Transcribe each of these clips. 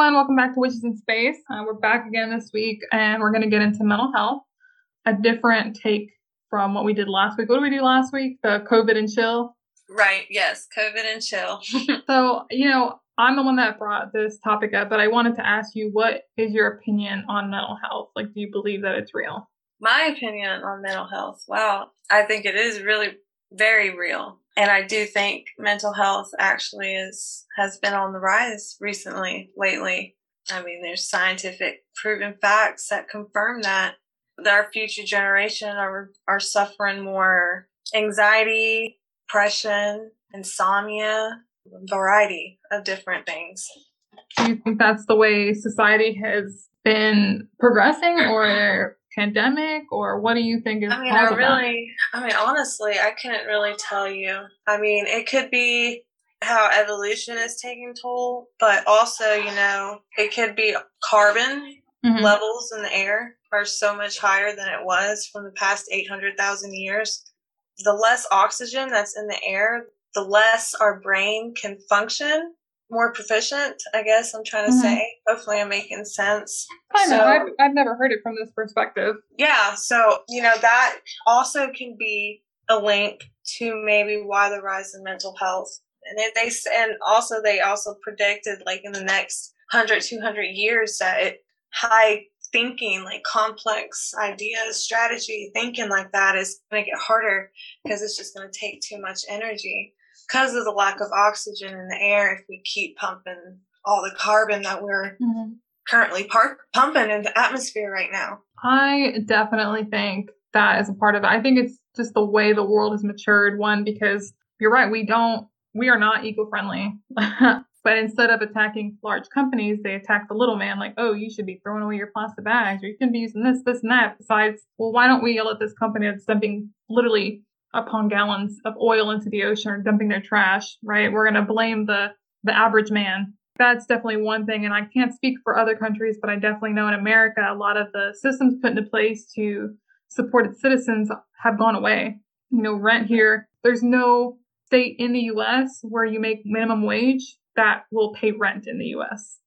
everyone. Welcome back to Witches in Space. Uh, we're back again this week and we're going to get into mental health, a different take from what we did last week. What did we do last week? The COVID and chill. Right, yes, COVID and chill. so, you know, I'm the one that brought this topic up, but I wanted to ask you what is your opinion on mental health? Like, do you believe that it's real? My opinion on mental health. Wow. I think it is really very real. And I do think mental health actually is has been on the rise recently, lately. I mean, there's scientific proven facts that confirm that our future generation are are suffering more anxiety, depression, insomnia, variety of different things. Do you think that's the way society has been progressing or pandemic or what do you think is I mean, I really I mean honestly, I couldn't really tell you. I mean, it could be how evolution is taking toll, but also, you know, it could be carbon mm-hmm. levels in the air are so much higher than it was from the past 800,000 years. The less oxygen that's in the air, the less our brain can function more proficient, I guess I'm trying to mm-hmm. say. Hopefully I'm making sense. I know. So, I've, I've never heard it from this perspective. Yeah. So, you know, that also can be a link to maybe why the rise in mental health. And it, they, and also they also predicted like in the next 100, 200 years that it, high thinking, like complex ideas, strategy, thinking like that is going to get harder because it's just going to take too much energy because of the lack of oxygen in the air if we keep pumping all the carbon that we're mm-hmm. currently par- pumping in the atmosphere right now. I definitely think that is a part of it. I think it's just the way the world has matured. One, because you're right, we don't, we are not eco friendly. but instead of attacking large companies, they attack the little man, like, oh, you should be throwing away your plastic bags, or you can be using this, this, and that. Besides, well, why don't we yell at this company that's dumping literally upon gallons of oil into the ocean or dumping their trash, right? We're going to blame the the average man. That's definitely one thing, and I can't speak for other countries, but I definitely know in America a lot of the systems put into place to support its citizens have gone away. You know, rent here. There's no state in the U.S. where you make minimum wage that will pay rent in the U.S.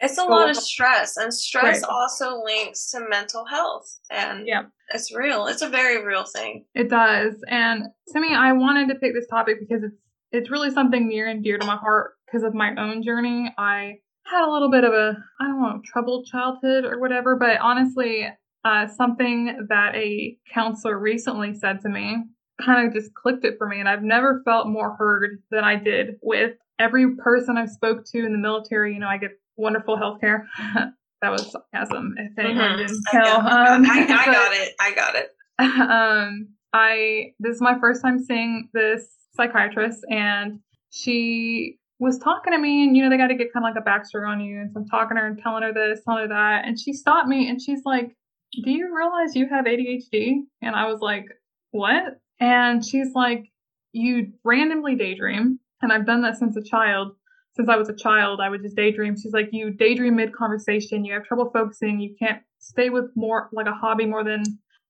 It's a lot of stress, and stress right. also links to mental health. And yeah, it's real. It's a very real thing. It does. And to me, I wanted to pick this topic because it's it's really something near and dear to my heart because of my own journey. I had a little bit of a I don't know troubled childhood or whatever, but honestly, uh, something that a counselor recently said to me kind of just clicked it for me, and I've never felt more heard than I did with every person I've spoke to in the military. You know, I get wonderful healthcare. that was sarcasm. If anyone mm-hmm. didn't tell, um, I, I got it. I got it. Um, I this is my first time seeing this psychiatrist, and she was talking to me, and you know they got to get kind of like a backstory on you, and so I'm talking to her and telling her this, telling her that, and she stopped me, and she's like, "Do you realize you have ADHD?" And I was like, "What?" And she's like, "You randomly daydream." And I've done that since a child since I was a child, I would just daydream. She's like, you daydream mid conversation, you have trouble focusing, you can't stay with more like a hobby more than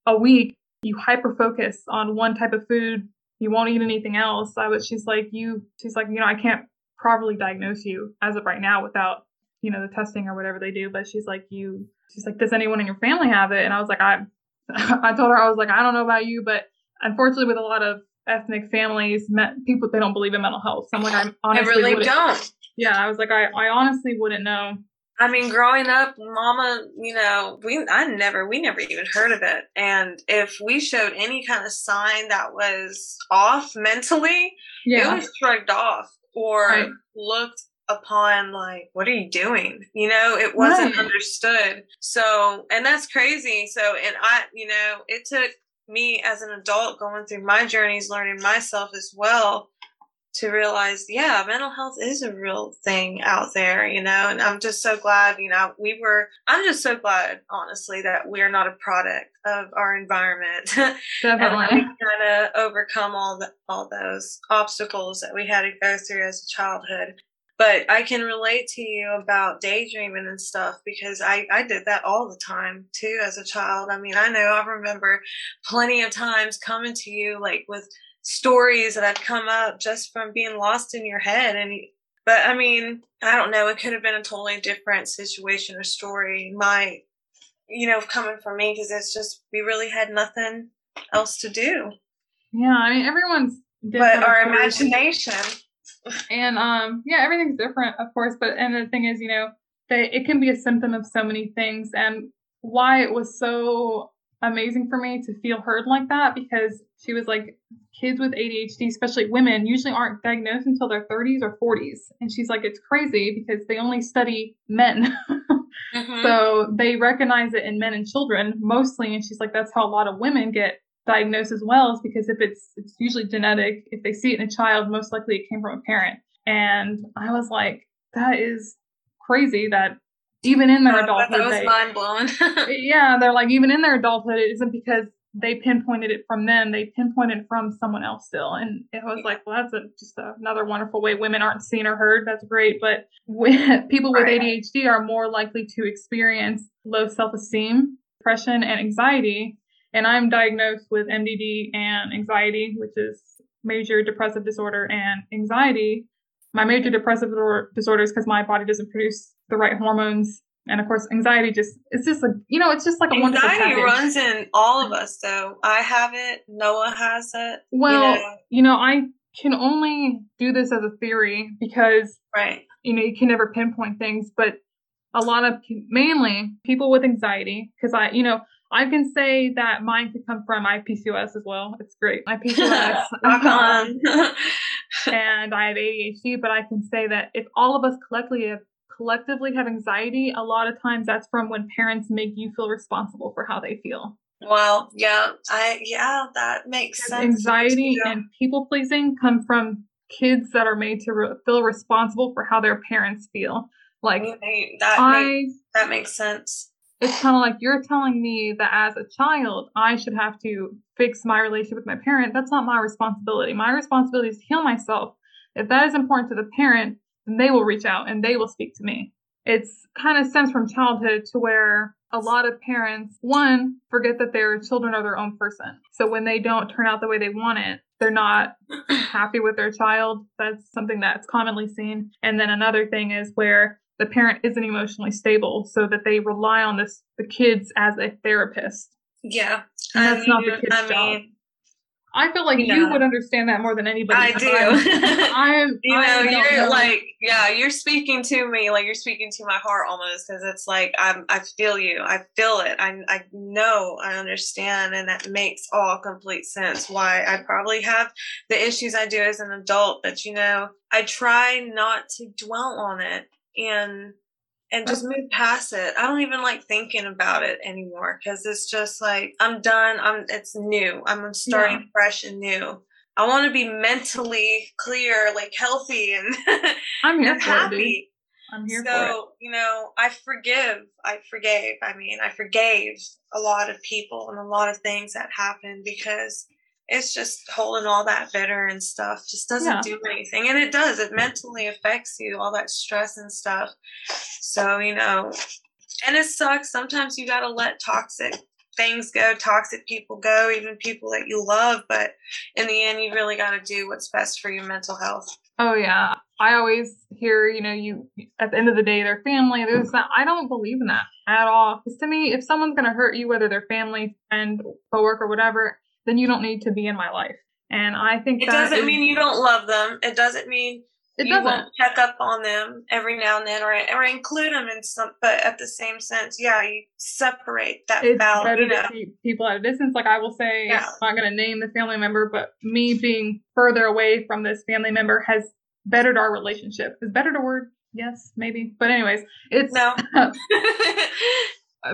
a week. You hyper focus on one type of food, you won't eat anything else. I was, she's like, you, she's like, you know, I can't properly diagnose you as of right now without, you know, the testing or whatever they do. But she's like, you, she's like, does anyone in your family have it? And I was like, I, I told her, I was like, I don't know about you, but unfortunately, with a lot of ethnic families, met people they don't believe in mental health. So I'm like, I'm honestly I really don't. Yeah, I was like, I, I honestly wouldn't know. I mean, growing up, Mama, you know, we I never we never even heard of it. And if we showed any kind of sign that was off mentally, yeah. it was shrugged off or right. looked upon like what are you doing you know it wasn't right. understood so and that's crazy so and i you know it took me as an adult going through my journeys, learning myself as well, to realize, yeah, mental health is a real thing out there, you know, and I'm just so glad, you know, we were, I'm just so glad, honestly, that we're not a product of our environment. Definitely. and we kind of overcome all the, all those obstacles that we had to go through as a childhood but I can relate to you about daydreaming and stuff because I, I did that all the time too as a child. I mean, I know I remember plenty of times coming to you like with stories that have come up just from being lost in your head. And But I mean, I don't know. It could have been a totally different situation or story. My, you know, coming from me because it's just we really had nothing else to do. Yeah, I mean, everyone's but our imagination. And um, yeah, everything's different, of course. But and the thing is, you know, that it can be a symptom of so many things, and why it was so amazing for me to feel heard like that because she was like kids with ADHD, especially women, usually aren't diagnosed until their 30s or 40s. And she's like, it's crazy because they only study men. mm-hmm. So they recognize it in men and children mostly. And she's like, that's how a lot of women get diagnosed as well, is because if it's it's usually genetic, if they see it in a child, most likely it came from a parent. And I was like, that is crazy that even in their adulthood, that was mind blowing. yeah, they're like even in their adulthood, it isn't because they pinpointed it from them; they pinpointed from someone else still. And it was like, well, that's a, just a, another wonderful way women aren't seen or heard. That's great, but with, people with. ADHD are more likely to experience low self-esteem, depression, and anxiety. And I'm diagnosed with MDD and anxiety, which is major depressive disorder and anxiety. My major depressive disorder is because my body doesn't produce the right hormones and of course anxiety just it's just like you know it's just like a anxiety package. runs in all of us though i have it noah has it well you know. you know i can only do this as a theory because right you know you can never pinpoint things but a lot of mainly people with anxiety because i you know I can say that mine could come from my PCOS as well. It's great. My PCOS. Uh-huh. and I have ADHD, but I can say that if all of us collectively have collectively have anxiety, a lot of times that's from when parents make you feel responsible for how they feel. Well, yeah, I yeah, that makes sense. Anxiety and people pleasing come from kids that are made to re- feel responsible for how their parents feel. Like that, I, makes, that makes sense. It's kind of like you're telling me that as a child, I should have to fix my relationship with my parent. That's not my responsibility. My responsibility is to heal myself. If that is important to the parent, then they will reach out and they will speak to me. It's kind of stems from childhood to where a lot of parents, one, forget that their children are their own person. So when they don't turn out the way they want it, they're not happy with their child. That's something that's commonly seen. And then another thing is where the parent isn't emotionally stable so that they rely on this the kids as a therapist. Yeah. And that's I mean, not the kid's I job. Mean, I feel like you would understand that more than anybody. I do. I'm, you know, you're know. like, yeah, you're speaking to me, like you're speaking to my heart almost, because it's like I'm, I feel you, I feel it, I, I know, I understand, and that makes all complete sense. Why I probably have the issues I do as an adult, but you know, I try not to dwell on it, and and just uh-huh. move past it. I don't even like thinking about it anymore because it's just like I'm done. I'm it's new. I'm starting yeah. fresh and new. I want to be mentally clear, like healthy and I'm here and happy. It, I'm here so, for it. you know, I forgive. I forgave. I mean, I forgave a lot of people and a lot of things that happened because it's just holding all that bitter and stuff just doesn't yeah. do anything and it does it mentally affects you all that stress and stuff. So you know and it sucks sometimes you got to let toxic things go toxic people go even people that you love but in the end you really got to do what's best for your mental health. Oh yeah. I always hear you know you at the end of the day their family there's that i don't believe in that at all because to me if someone's going to hurt you whether they're family friend coworker whatever then you don't need to be in my life. And I think it doesn't is, mean you don't love them. It doesn't mean it you doesn't. won't check up on them every now and then, or or include them in some. But at the same sense, yeah, you separate that. It's value, better you know? to keep people at a distance. Like I will say, yeah. I'm not going to name the family member, but me being further away from this family member has bettered our relationship. Is bettered a word? Yes, maybe. But anyways, it's no.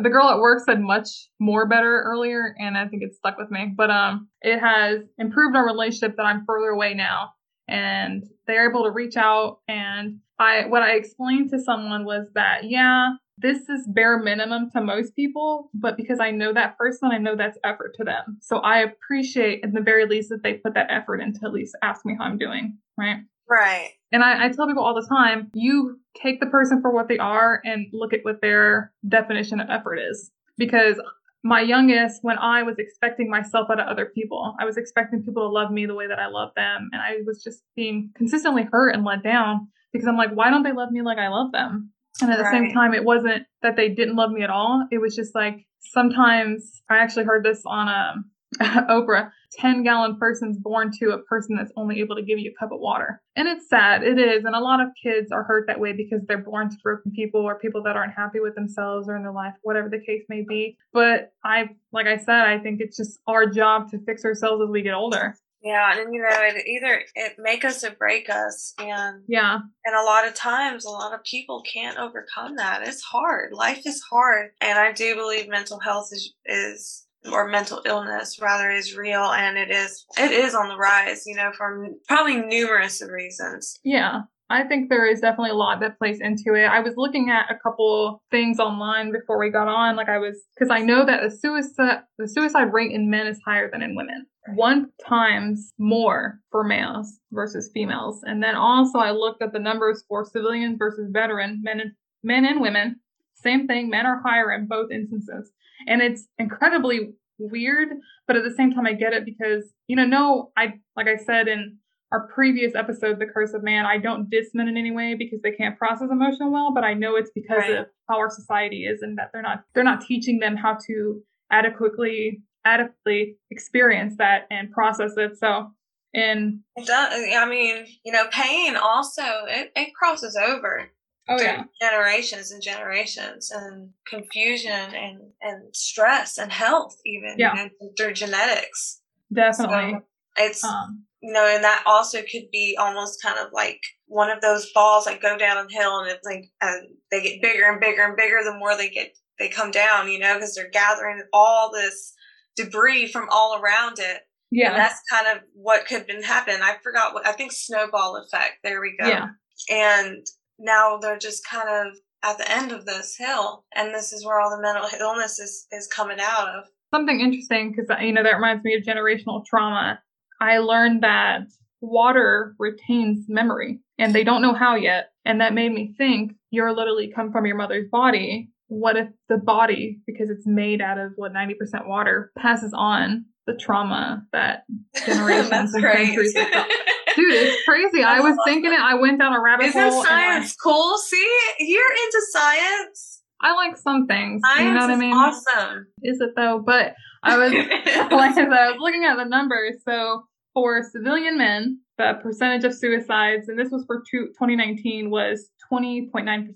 the girl at work said much more better earlier and i think it stuck with me. But um it has improved our relationship that i'm further away now. And they're able to reach out. And i what i explained to someone was that yeah this is bare minimum to most people but because i know that person i know that's effort to them. So i appreciate at the very least that they put that effort into at least ask me how i'm doing right right and I, I, tell people all the time, you take the person for what they are and look at what their definition of effort is. Because my youngest, when I was expecting myself out of other people, I was expecting people to love me the way that I love them. And I was just being consistently hurt and let down. because I'm like, why don't they love me like I love them? And at the same time, it wasn't that they didn't love me at all. It was just like sometimes I actually heard this on um, Oprah 10 gallon person's born to a person that's only able to give you a cup of water. And it's sad. It is. And a lot of kids are hurt that way because they're born to broken people or people that aren't happy with themselves or in their life, whatever the case may be. But I, like I said, I think it's just our job to fix ourselves as we get older. Yeah, and you know, it either it make us or break us, and yeah, and a lot of times, a lot of people can't overcome that. It's hard. Life is hard, and I do believe mental health is is or mental illness rather is real and it is it is on the rise you know for probably numerous reasons yeah I think there is definitely a lot that plays into it. I was looking at a couple things online before we got on. Like I was, because I know that the suicide the suicide rate in men is higher than in women, one times more for males versus females. And then also I looked at the numbers for civilians versus veteran men and men and women. Same thing. Men are higher in both instances, and it's incredibly weird. But at the same time, I get it because you know, no, I like I said in our previous episode, The Curse of Man, I don't diss men in any way because they can't process emotion well, but I know it's because right. of how our society is and that they're not they're not teaching them how to adequately adequately experience that and process it. So and it does I mean, you know, pain also it, it crosses over. Oh yeah. Generations and generations and confusion and and stress and health even yeah. You know, through genetics. Definitely. So it's um, you know, and that also could be almost kind of like one of those balls that go down a hill and it's like and they get bigger and bigger and bigger the more they get they come down, you know, because they're gathering all this debris from all around it. Yeah. And that's kind of what could have been happening. I forgot what I think snowball effect. There we go. Yeah. And now they're just kind of at the end of this hill and this is where all the mental illness is, is coming out of. Something interesting because you know that reminds me of generational trauma I learned that water retains memory and they don't know how yet. And that made me think you're literally come from your mother's body. What if the body, because it's made out of what 90% water, passes on the trauma that generations and centuries Dude, it's crazy. I was thinking it. I went down a rabbit Isn't hole. science I, cool? See, you're into science. I like some things. Science you know what I mean? Awesome. Is it though? But I was like I was looking at the numbers. So for civilian men, the percentage of suicides, and this was for two, 2019, was 20.9%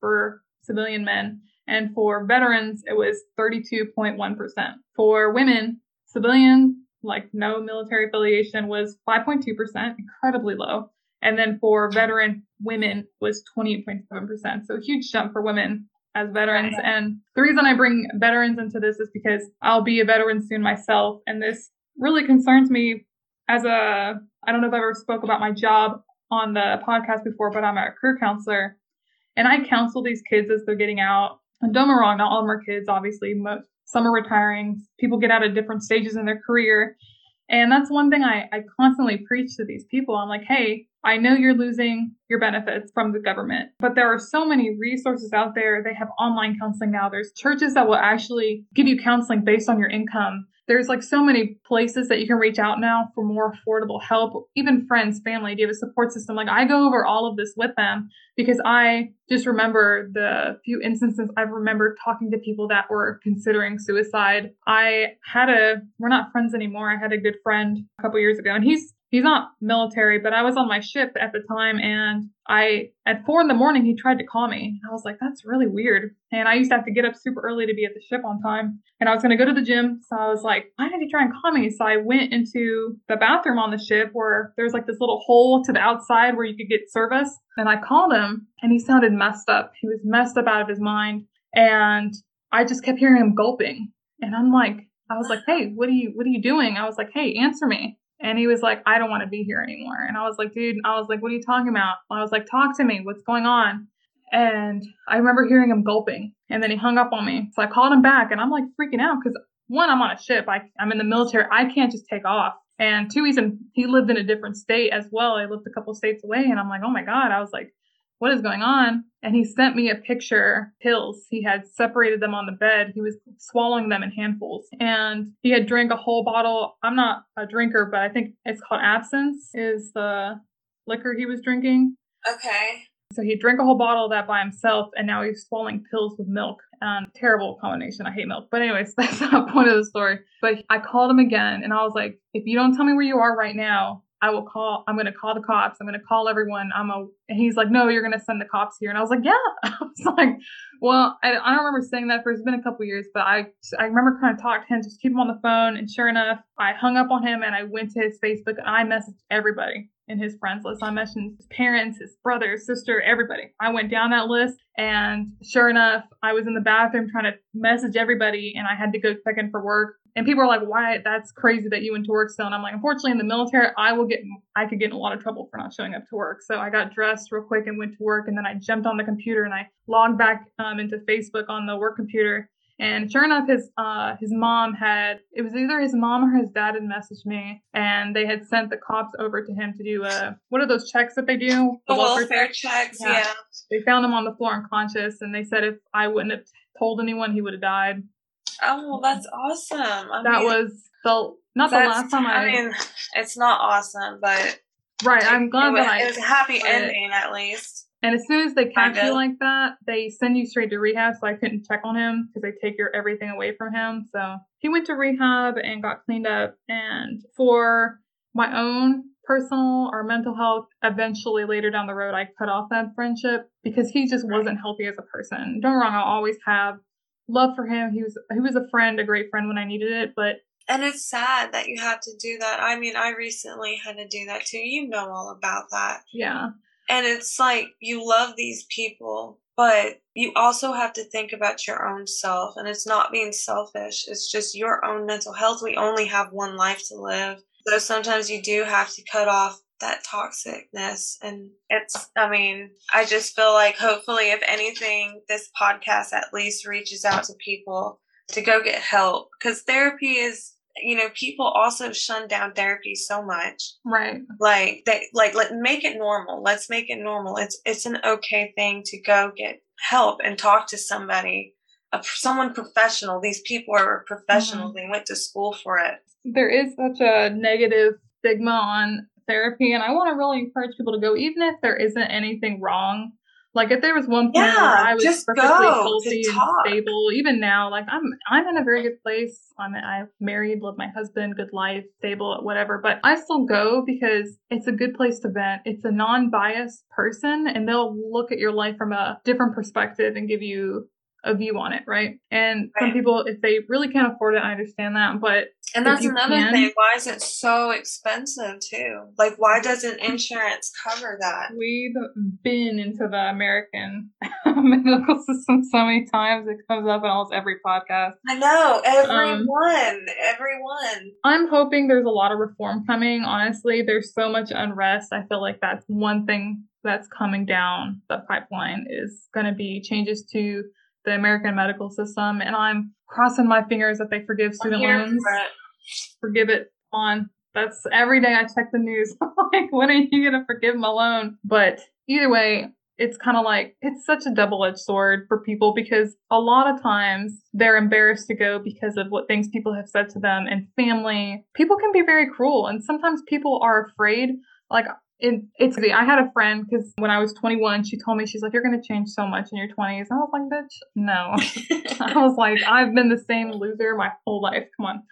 for civilian men. And for veterans, it was 32.1%. For women, civilian, like no military affiliation, was 5.2%, incredibly low. And then for veteran women was 28.7%. So huge jump for women as veterans. And the reason I bring veterans into this is because I'll be a veteran soon myself. And this really concerns me as a, I don't know if I ever spoke about my job on the podcast before, but I'm a career counselor and I counsel these kids as they're getting out. And don't get me wrong, not all of them are kids, obviously. Most, some are retiring. People get out at different stages in their career. And that's one thing I, I constantly preach to these people. I'm like, hey, I know you're losing your benefits from the government, but there are so many resources out there. They have online counseling now. There's churches that will actually give you counseling based on your income there's like so many places that you can reach out now for more affordable help. Even friends family do you have a support system? Like i go over all of this with them because i just remember the few instances i've remembered talking to people that were considering suicide. I had a we're not friends anymore. I had a good friend a couple years ago and he's he's not military, but I was on my ship at the time and I at four in the morning he tried to call me. I was like, that's really weird. And I used to have to get up super early to be at the ship on time. And I was gonna go to the gym. So I was like, why did he try and call me? So I went into the bathroom on the ship where there's like this little hole to the outside where you could get service. And I called him and he sounded messed up. He was messed up out of his mind. And I just kept hearing him gulping. And I'm like, I was like, hey, what are you what are you doing? I was like, hey, answer me. And he was like, I don't want to be here anymore. And I was like, dude, I was like, what are you talking about? I was like, talk to me. What's going on? And I remember hearing him gulping. And then he hung up on me. So I called him back and I'm like freaking out because one, I'm on a ship. I, I'm in the military. I can't just take off. And two, he's in, he lived in a different state as well. I lived a couple states away. And I'm like, oh my God. I was like, what is going on? And he sent me a picture, pills. He had separated them on the bed. He was swallowing them in handfuls. And he had drank a whole bottle. I'm not a drinker, but I think it's called absinthe is the liquor he was drinking. Okay. So he drank a whole bottle of that by himself, and now he's swallowing pills with milk. Um, terrible combination. I hate milk. But anyways, that's not the point of the story. But I called him again, and I was like, if you don't tell me where you are right now, I will call. I'm going to call the cops. I'm going to call everyone. I'm a. And he's like, no, you're going to send the cops here. And I was like, yeah. I was like, well, I, I don't remember saying that for. It's been a couple years, but I I remember kind of talked to him, just keep him on the phone. And sure enough, I hung up on him and I went to his Facebook and I messaged everybody in his friends list. I mentioned his parents, his brother, his sister, everybody. I went down that list, and sure enough, I was in the bathroom trying to message everybody, and I had to go check in for work. And people are like, "Why? That's crazy that you went to work still." And I'm like, "Unfortunately, in the military, I will get, I could get in a lot of trouble for not showing up to work." So I got dressed real quick and went to work, and then I jumped on the computer and I logged back um, into Facebook on the work computer and sure enough, his uh, his mom had it was either his mom or his dad had messaged me, and they had sent the cops over to him to do a what are those checks that they do? The, the welfare, welfare checks. yeah. yeah. They found him on the floor unconscious, and they said if I wouldn't have told anyone, he would have died. Oh, that's awesome. I that mean, was the not the last time I. I mean, it's not awesome, but right. I'm glad it, that I. It was a happy ending, at least. And as soon as they catch you like that, they send you straight to rehab. So I couldn't check on him because they take your everything away from him. So he went to rehab and got cleaned up. And for my own personal or mental health, eventually later down the road, I cut off that friendship because he just wasn't healthy as a person. Don't wrong, I'll always have love for him. He was he was a friend, a great friend when I needed it, but and it's sad that you have to do that. I mean, I recently had to do that too. You know all about that. Yeah. And it's like you love these people, but you also have to think about your own self. And it's not being selfish, it's just your own mental health. We only have one life to live. So sometimes you do have to cut off that toxicness. And it's, I mean, I just feel like hopefully, if anything, this podcast at least reaches out to people to go get help because therapy is you know, people also shun down therapy so much. Right. Like they like let make it normal. Let's make it normal. It's it's an okay thing to go get help and talk to somebody, a, someone professional. These people are professional. Mm-hmm. They went to school for it. There is such a negative stigma on therapy and I want to really encourage people to go even if there isn't anything wrong like if there was one point yeah, where I was just perfectly healthy and stable, even now, like I'm I'm in a very good place. I'm I'm married, love my husband, good life, stable, whatever. But I still go because it's a good place to vent. It's a non-biased person, and they'll look at your life from a different perspective and give you a view on it, right? And right. some people, if they really can't afford it, I understand that. But and that's another can, thing. Why is it so expensive too? Like, why doesn't insurance cover that? We've been into the American medical system so many times. It comes up in almost every podcast. I know everyone, um, everyone. I'm hoping there's a lot of reform coming. Honestly, there's so much unrest. I feel like that's one thing that's coming down the pipeline is going to be changes to the American medical system, and I'm crossing my fingers that they forgive student loans. For forgive it on. That's every day I check the news. like, when are you gonna forgive my loan? But either way, it's kind of like it's such a double-edged sword for people because a lot of times they're embarrassed to go because of what things people have said to them and family people can be very cruel and sometimes people are afraid like it, it's the I had a friend because when I was 21, she told me she's like, "You're gonna change so much in your 20s." I was like, "Bitch, no." I was like, "I've been the same loser my whole life. Come on."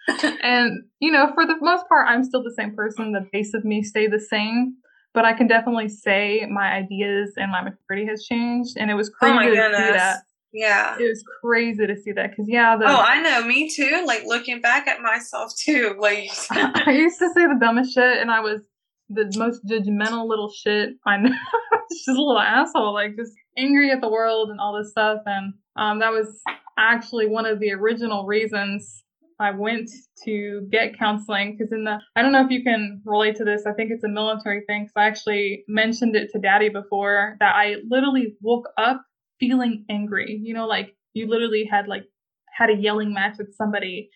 And you know, for the most part, I'm still the same person. The base of me stay the same, but I can definitely say my ideas and my maturity has changed, and it was oh crazy oh to goodness. see that. Yeah. It was crazy to see that because, yeah. The, oh, I know. Me too. Like looking back at myself too. Like, I used to say the dumbest shit and I was the most judgmental little shit I know. just a little asshole, like just angry at the world and all this stuff. And um, that was actually one of the original reasons I went to get counseling because in the I don't know if you can relate to this. I think it's a military thing. Because I actually mentioned it to Daddy before that I literally woke up feeling angry. You know, like you literally had like had a yelling match with somebody.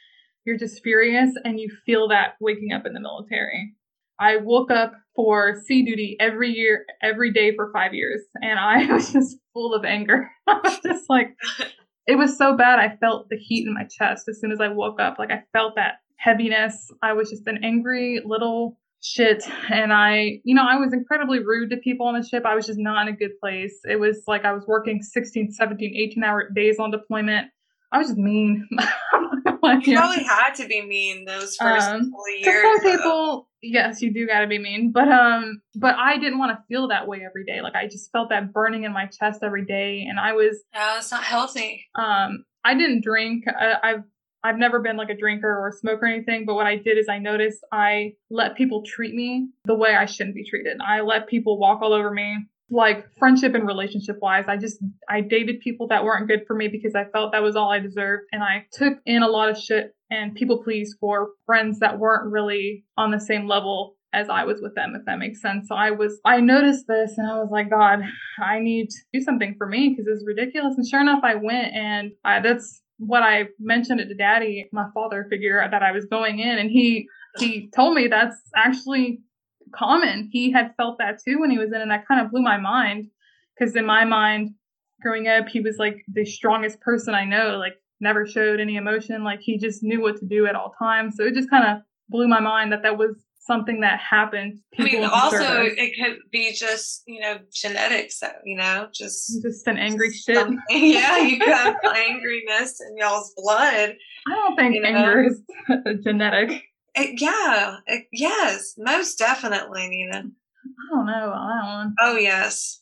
You're just furious, and you feel that waking up in the military. I woke up for sea duty every year, every day for five years, and I was just full of anger. I was just like, it was so bad. I felt the heat in my chest as soon as I woke up. Like I felt that heaviness. I was just an angry little shit and i you know i was incredibly rude to people on the ship i was just not in a good place it was like i was working 16 17 18 hour days on deployment i was just mean you probably had to be mean those first um, years some people yes you do got to be mean but um but i didn't want to feel that way every day like i just felt that burning in my chest every day and i was no it's not healthy um i didn't drink I, i've I've never been like a drinker or a smoker or anything, but what I did is I noticed I let people treat me the way I shouldn't be treated. I let people walk all over me. Like friendship and relationship wise, I just I dated people that weren't good for me because I felt that was all I deserved and I took in a lot of shit and people please for friends that weren't really on the same level as I was with them, if that makes sense. So I was, I noticed this and I was like, God, I need to do something for me because it's ridiculous. And sure enough, I went and I, that's what I mentioned it to daddy, my father figure that I was going in and he he told me that's actually common. He had felt that too when he was in and that kind of blew my mind because in my mind growing up he was like the strongest person I know, like never showed any emotion, like he just knew what to do at all times. So it just kind of blew my mind that that was something that happened. I mean, also it could be just you know genetics, though. You know, just just an angry shit. yeah, you have angriness in y'all's blood. I don't think you anger know? is genetic. It, yeah. It, yes. Most definitely, Nina. I don't know about that one. Oh yes.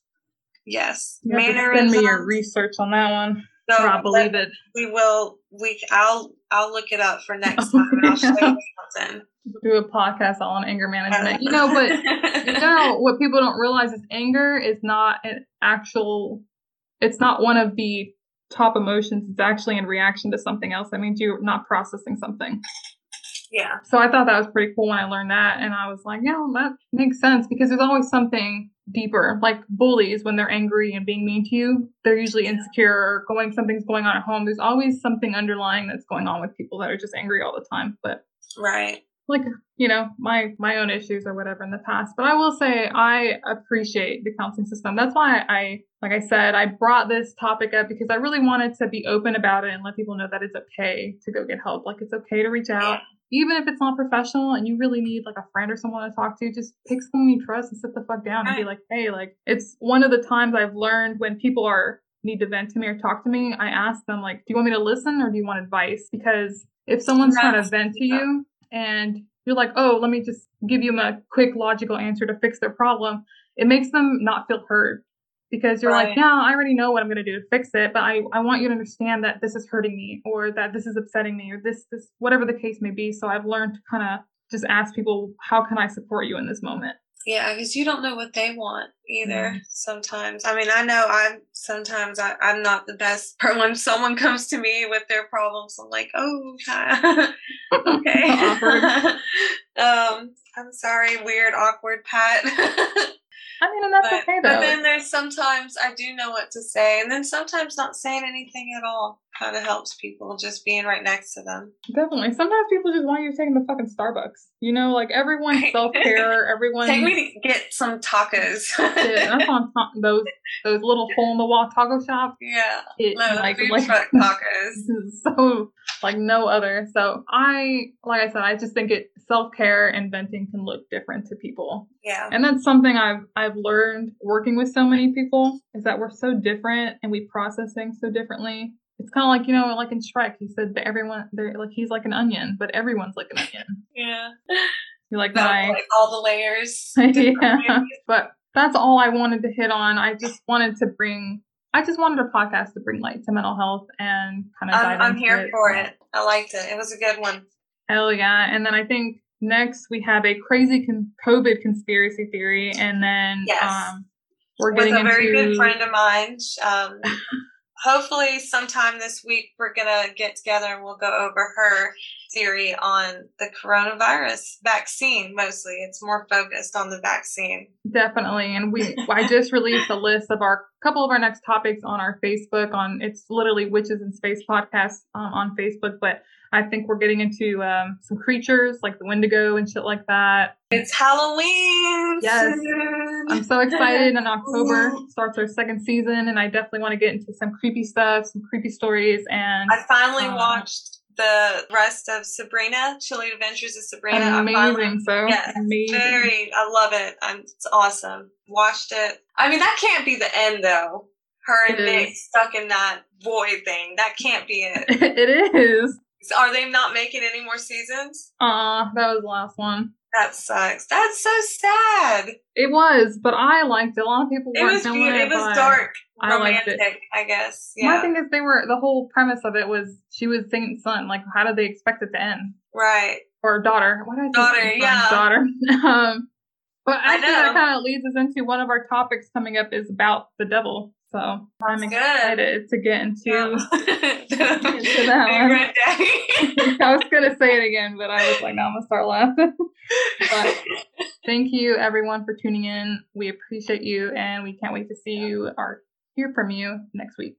Yes. You send me your research on that one. No, I believe it. We will. We. I'll. I'll look it up for next time. I'll show you something do a podcast all on anger management. Uh, you know, but you know what people don't realize is anger is not an actual. It's not one of the top emotions. It's actually in reaction to something else. That means you're not processing something. Yeah. So I thought that was pretty cool when I learned that, and I was like, yeah, that makes sense because there's always something deeper. Like bullies, when they're angry and being mean to you, they're usually insecure or going something's going on at home. There's always something underlying that's going on with people that are just angry all the time. But right like you know my my own issues or whatever in the past but i will say i appreciate the counseling system that's why i like i said i brought this topic up because i really wanted to be open about it and let people know that it's okay to go get help like it's okay to reach out even if it's not professional and you really need like a friend or someone to talk to just pick someone you trust and sit the fuck down and be like hey like it's one of the times i've learned when people are need to vent to me or talk to me i ask them like do you want me to listen or do you want advice? Because if someone's trying to vent to you and you're like, oh, let me just give you a quick logical answer to fix their problem, it makes them not feel heard because you're right. like, yeah, I already know what I'm going to do to fix it, but I, I want you to understand that this is hurting me or that this is upsetting me or this, this, whatever the case may be. So I've learned to kind of just ask people, how can I support you in this moment? Yeah, because you don't know what they want either. Mm. Sometimes, I mean, I know I'm sometimes I, I'm not the best. For when someone comes to me with their problems, I'm like, oh, okay. um, I'm sorry, weird, awkward Pat. I mean, and that's but, okay though. But then there's sometimes I do know what to say, and then sometimes not saying anything at all kind of helps people just being right next to them. Definitely. Sometimes people just want you to take them to fucking Starbucks. You know, like everyone's self care. Everyone take me to get some tacos. That's on ta- those those little hole in the wall taco shops. Yeah, it, no, like, food like, truck tacos. so like no other. So I, like I said, I just think it self care and venting can look different to people. Yeah, and that's something I've I've learned working with so many people is that we're so different and we process things so differently. It's kind of like you know like in shrek he said that everyone they're like he's like an onion but everyone's like an onion. Yeah. You're like my like all the layers. Yeah. But that's all i wanted to hit on. I just wanted to bring i just wanted a podcast to bring light to mental health and kind of i'm, I'm here it. for it. I liked it. It was a good one. Hell yeah. And then i think next we have a crazy con- covid conspiracy theory. And then yes. um we're getting With a very into... good friend of mine um hopefully sometime this week we're gonna get together and we'll go over her theory on the coronavirus vaccine mostly. It's more focused on the vaccine. Definitely. And we i just released a list of our couple of our next topics on our facebook on it's literally witches in space podcast um, on facebook but I think we're getting into um, some creatures like the Wendigo and shit like that. It's Halloween. Yes. I'm so excited. In October starts our second season, and I definitely want to get into some creepy stuff, some creepy stories. And I finally um, watched the rest of Sabrina, Chilling Adventures of Sabrina. Amazing, so yes, amazing. very. I love it. I'm, it's awesome. Watched it. I mean, that can't be the end though. Her and Nick stuck in that void thing. That can't be it. it is. Are they not making any more seasons? Uh, that was the last one. That sucks. That's so sad. It was, but I liked it. A lot of people it was beautiful. It, it was dark, I romantic. I guess. Yeah. My thing is, they were the whole premise of it was she was Satan's son. Like, how did they expect it to end? Right. Or daughter. What did I Daughter. Yeah. Daughter. um, but actually, that kind of leads us into one of our topics coming up is about the devil. So I'm excited to get into, yeah. into that I was gonna say it again, but I was like, no, I'm gonna start laughing. but thank you everyone for tuning in. We appreciate you, and we can't wait to see you or hear from you next week.